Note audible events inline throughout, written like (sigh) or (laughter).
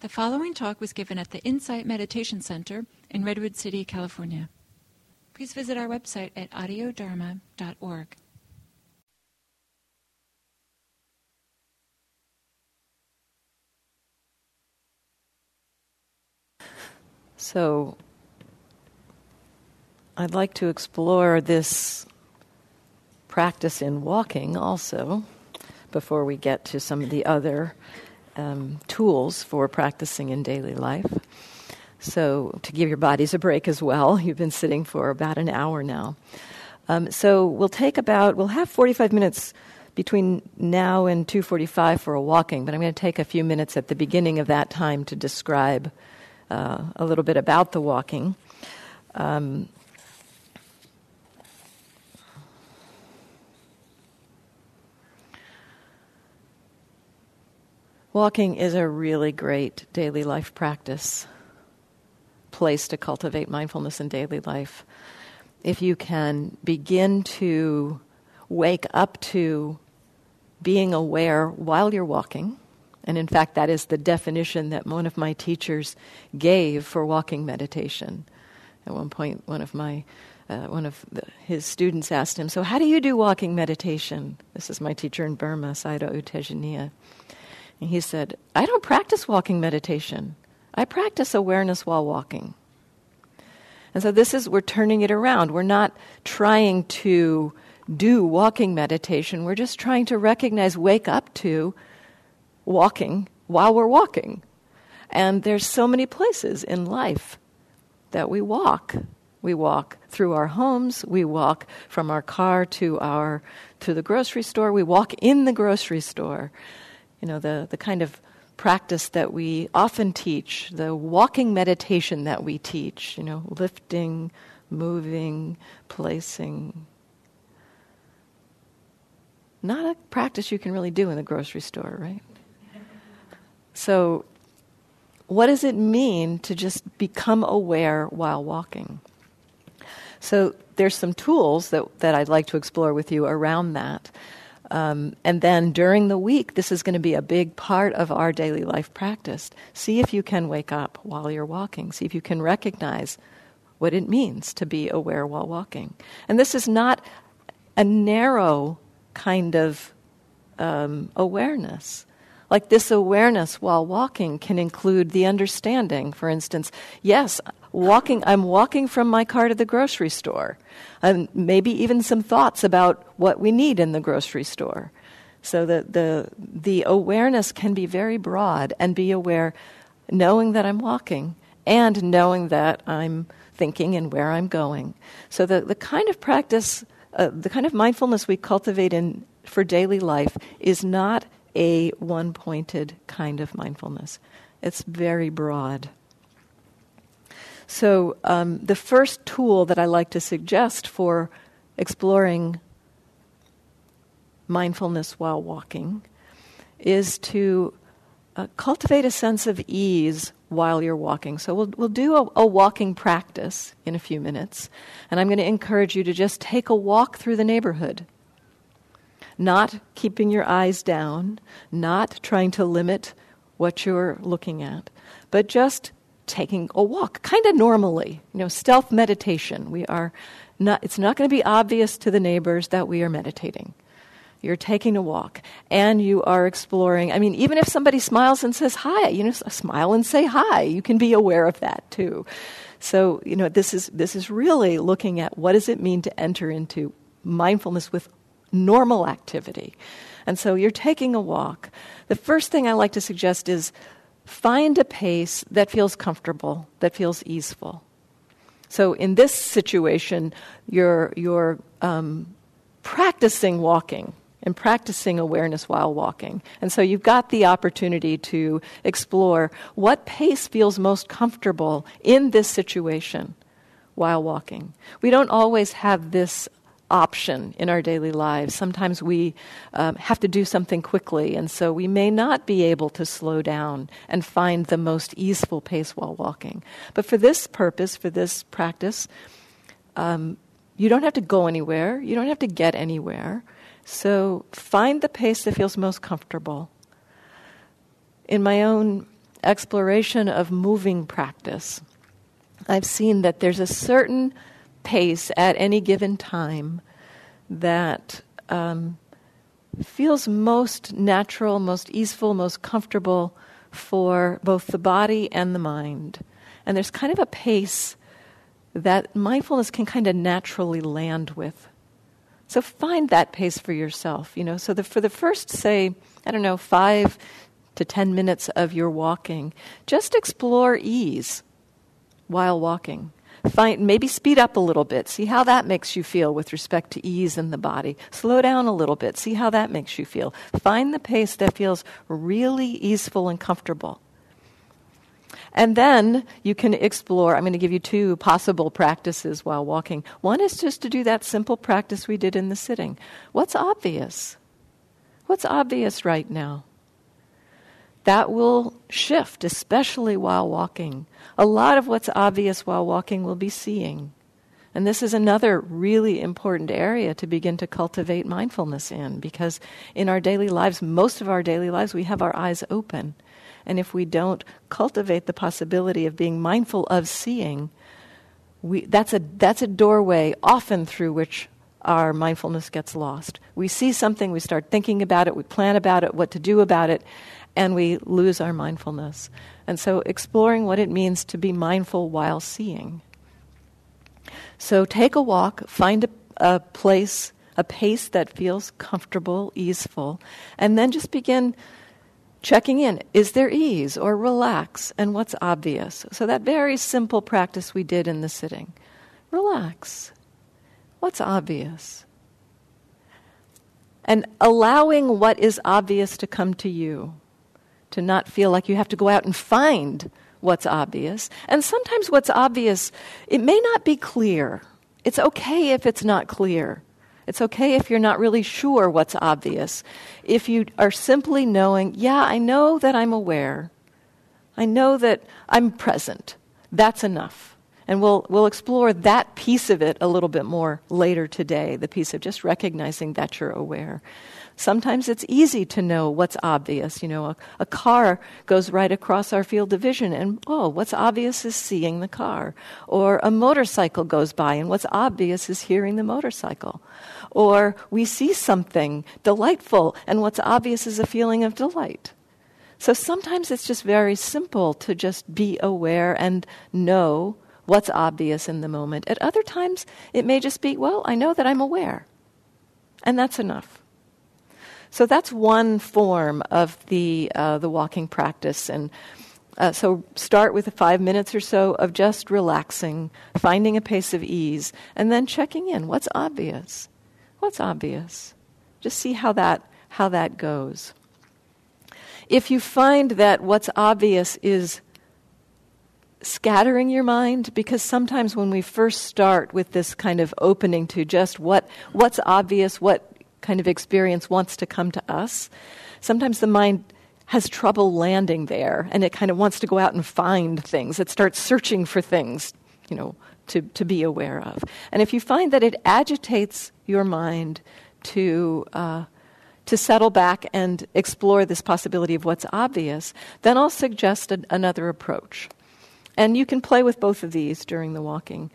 The following talk was given at the Insight Meditation Center in Redwood City, California. Please visit our website at audiodharma.org. So, I'd like to explore this practice in walking also before we get to some of the other um, tools for practicing in daily life. So, to give your bodies a break as well, (laughs) you've been sitting for about an hour now. Um, so, we'll take about, we'll have 45 minutes between now and 2.45 for a walking, but I'm going to take a few minutes at the beginning of that time to describe uh, a little bit about the walking. Um, Walking is a really great daily life practice, place to cultivate mindfulness in daily life. If you can begin to wake up to being aware while you're walking, and in fact, that is the definition that one of my teachers gave for walking meditation. At one point, one of my uh, one of the, his students asked him, "So, how do you do walking meditation?" This is my teacher in Burma, Sayadaw U Tejaniya. And he said, I don't practice walking meditation. I practice awareness while walking. And so this is, we're turning it around. We're not trying to do walking meditation. We're just trying to recognize, wake up to walking while we're walking. And there's so many places in life that we walk. We walk through our homes, we walk from our car to our to the grocery store, we walk in the grocery store you know, the, the kind of practice that we often teach, the walking meditation that we teach, you know, lifting, moving, placing. Not a practice you can really do in the grocery store, right? So, what does it mean to just become aware while walking? So, there's some tools that, that I'd like to explore with you around that. Um, and then during the week, this is going to be a big part of our daily life practice. See if you can wake up while you're walking. See if you can recognize what it means to be aware while walking. And this is not a narrow kind of um, awareness. Like this awareness while walking can include the understanding, for instance, yes, walking, I'm walking from my car to the grocery store. And maybe even some thoughts about what we need in the grocery store. So the, the, the awareness can be very broad and be aware, knowing that I'm walking and knowing that I'm thinking and where I'm going. So the, the kind of practice, uh, the kind of mindfulness we cultivate in, for daily life is not a one pointed kind of mindfulness. It's very broad. So, um, the first tool that I like to suggest for exploring mindfulness while walking is to uh, cultivate a sense of ease while you're walking. So, we'll, we'll do a, a walking practice in a few minutes, and I'm going to encourage you to just take a walk through the neighborhood not keeping your eyes down, not trying to limit what you're looking at, but just taking a walk, kind of normally, you know, stealth meditation. We are not, it's not going to be obvious to the neighbors that we are meditating. You're taking a walk and you are exploring. I mean, even if somebody smiles and says hi, you know, smile and say hi. You can be aware of that too. So, you know, this is, this is really looking at what does it mean to enter into mindfulness with normal activity. And so you're taking a walk. The first thing I like to suggest is find a pace that feels comfortable, that feels easeful. So in this situation, you're, you're um, practicing walking and practicing awareness while walking. And so you've got the opportunity to explore what pace feels most comfortable in this situation while walking. We don't always have this option in our daily lives. Sometimes we um, have to do something quickly, and so we may not be able to slow down and find the most easeful pace while walking. But for this purpose, for this practice, um, you don't have to go anywhere, you don't have to get anywhere. So find the pace that feels most comfortable. In my own exploration of moving practice, I've seen that there's a certain pace at any given time that um, feels most natural, most easeful, most comfortable for both the body and the mind. And there's kind of a pace that mindfulness can kind of naturally land with. So find that pace for yourself, you know. So the, for the first, say, I don't know, five to ten minutes of your walking, just explore ease while walking. Find, maybe speed up a little bit. See how that makes you feel with respect to ease in the body. Slow down a little bit. See how that makes you feel. Find the pace that feels really easeful and comfortable. And then you can explore. I'm going to give you two possible practices while walking. One is just to do that simple practice we did in the sitting. What's obvious? What's obvious right now? That will shift, especially while walking. A lot of what's obvious while walking will be seeing. And this is another really important area to begin to cultivate mindfulness in because in our daily lives, most of our daily lives, we have our eyes open. And if we don't cultivate the possibility of being mindful of seeing, we, that's, a, that's a doorway often through which our mindfulness gets lost. We see something, we start thinking about it, we plan about it, what to do about it, and we lose our mindfulness. And so, exploring what it means to be mindful while seeing. So, take a walk, find a, a place, a pace that feels comfortable, easeful, and then just begin checking in. Is there ease or relax? And what's obvious? So that very simple practice we did in the sitting. Relax. What's obvious? And allowing what is obvious to come to you to not feel like you have to go out and find what's obvious. And sometimes what's obvious it may not be clear. It's okay if it's not clear. It's okay if you're not really sure what's obvious. If you are simply knowing, yeah, I know that I'm aware, I know that I'm present, that's enough. And we'll, we'll explore that piece of it a little bit more later today the piece of just recognizing that you're aware. Sometimes it's easy to know what's obvious. You know, a, a, car goes right across our field of vision, and oh, what's obvious is seeing the car. Or a motorcycle goes by, and what's obvious is hearing the motorcycle. Or we see something delightful, and what's obvious is a feeling of delight. So sometimes it's just very simple to just be aware and know what's obvious in the moment. At other times, it may just be, well, I know that I'm aware. And that's enough. So that's one form of the, uh, the walking practice. And uh, so start with five minutes or so of just relaxing, finding a pace of ease, and then checking in. What's obvious? What's obvious? Just see how that, how that goes. If you find that what's obvious is scattering your mind because sometimes when we first start with this kind of opening to just what what's obvious what kind of experience wants to come to us, sometimes the mind has trouble landing there and it kind of wants to go out and find things. It starts searching for things, you know, to, to be aware of. And if you find that it agitates your mind to, uh, to settle back and explore this possibility of what's obvious, then I'll suggest another approach. And you can play with both of these during the walking.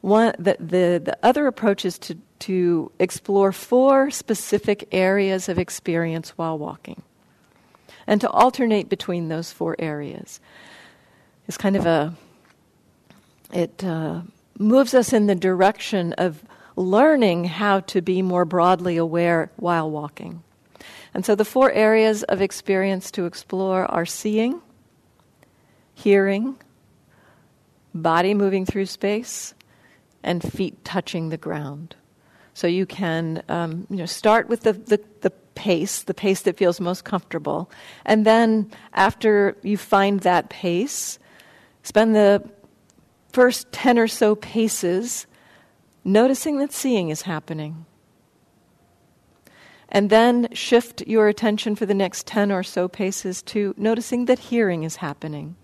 One, the, the, the other approach is to, to explore four specific areas of experience while walking and to alternate between those four areas. It's kind of a, it uh, moves us in the direction of learning how to be more broadly aware while walking. And so the four areas of experience to explore are seeing, hearing, body moving through space, and feet touching the ground. So you can um, you know, start with the, the, the pace, the pace that feels most comfortable. And then after you find that pace, spend the first 10 or so paces noticing that seeing is happening. And then shift your attention for the next 10 or so paces to noticing that hearing is happening.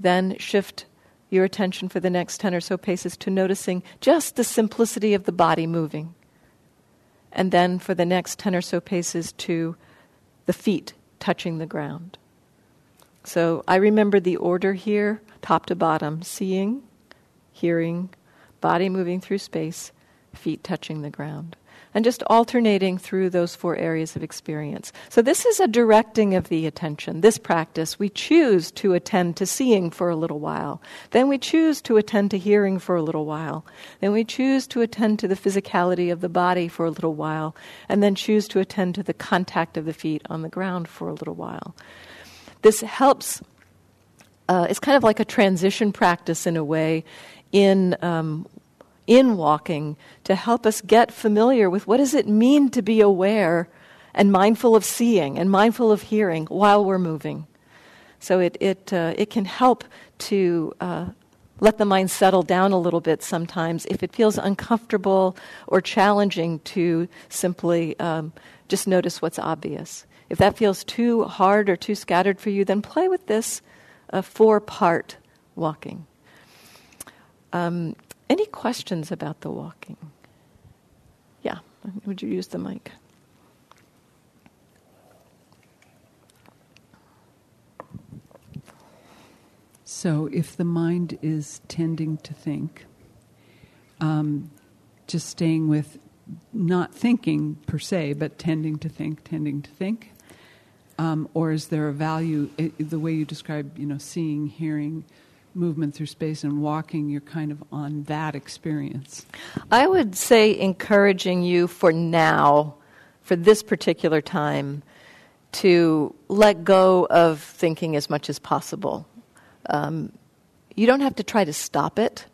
Then shift your attention for the next 10 or so paces to noticing just the simplicity of the body moving. And then for the next 10 or so paces to the feet touching the ground. So I remember the order here, top to bottom seeing, hearing, body moving through space, feet touching the ground and just alternating through those four areas of experience. So, this is a directing of the attention. This practice, we choose to attend to seeing for a little while. Then we choose to attend to hearing for a little while. Then we choose to attend to the physicality of the body for a little while. And then choose to attend to the contact of the feet on the ground for a little while. This helps, uh, it's kind of like a transition practice in a way in um, in walking to help us get familiar with what does it mean to be aware and mindful of seeing and mindful of hearing while we're moving. So it, it, uh, it can help to uh, let the mind settle down a little bit sometimes if it feels uncomfortable or challenging to simply um, just notice what's obvious. If that feels too hard or too scattered for you, then play with this uh, four part walking. Um, any questions about the walking? Yeah, would you use the mic? So, if the mind is tending to think, um, just staying with not thinking per se, but tending to think, tending to think, um, or is there a value? It, the way you describe, you know, seeing, hearing, movement through space and walking, you're kind of on that experience. I would say encouraging you for now, for this particular time, to let go of thinking as much as possible. Um, you don't have to try to stop it,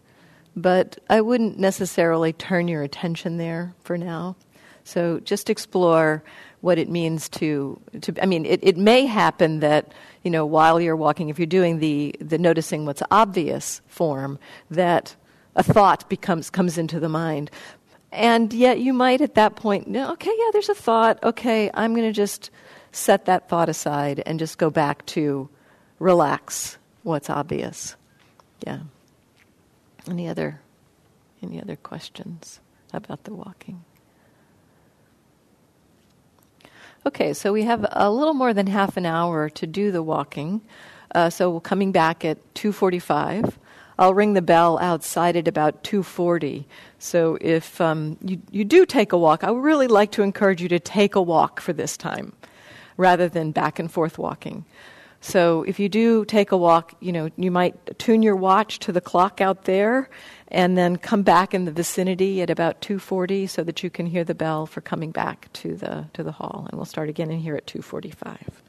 but I wouldn't necessarily turn your attention there for now. So just explore what it means to, to I mean, it, it may happen that, you know, while you're walking, if you're doing the, the noticing what's obvious form, that a thought becomes, comes into the mind. And yet you might at that point, no, okay, yeah, there's a thought. Okay, I'm going to just set that thought aside and just go back to relax what's obvious. Yeah. Any other any other questions about the walking? Okay, so we have a little more than half an hour to do the walking. Uh, so we're coming back at 2:45. I'll ring the bell outside at about 2:40. So if um, you you do take a walk, I would really like to encourage you to take a walk for this time, rather than back and forth walking. So if you do take a walk, you know you might tune your watch to the clock out there and then come back in the vicinity at about 2:40 so that you can hear the bell for coming back to the to the hall. And we'll start again in here at 2:45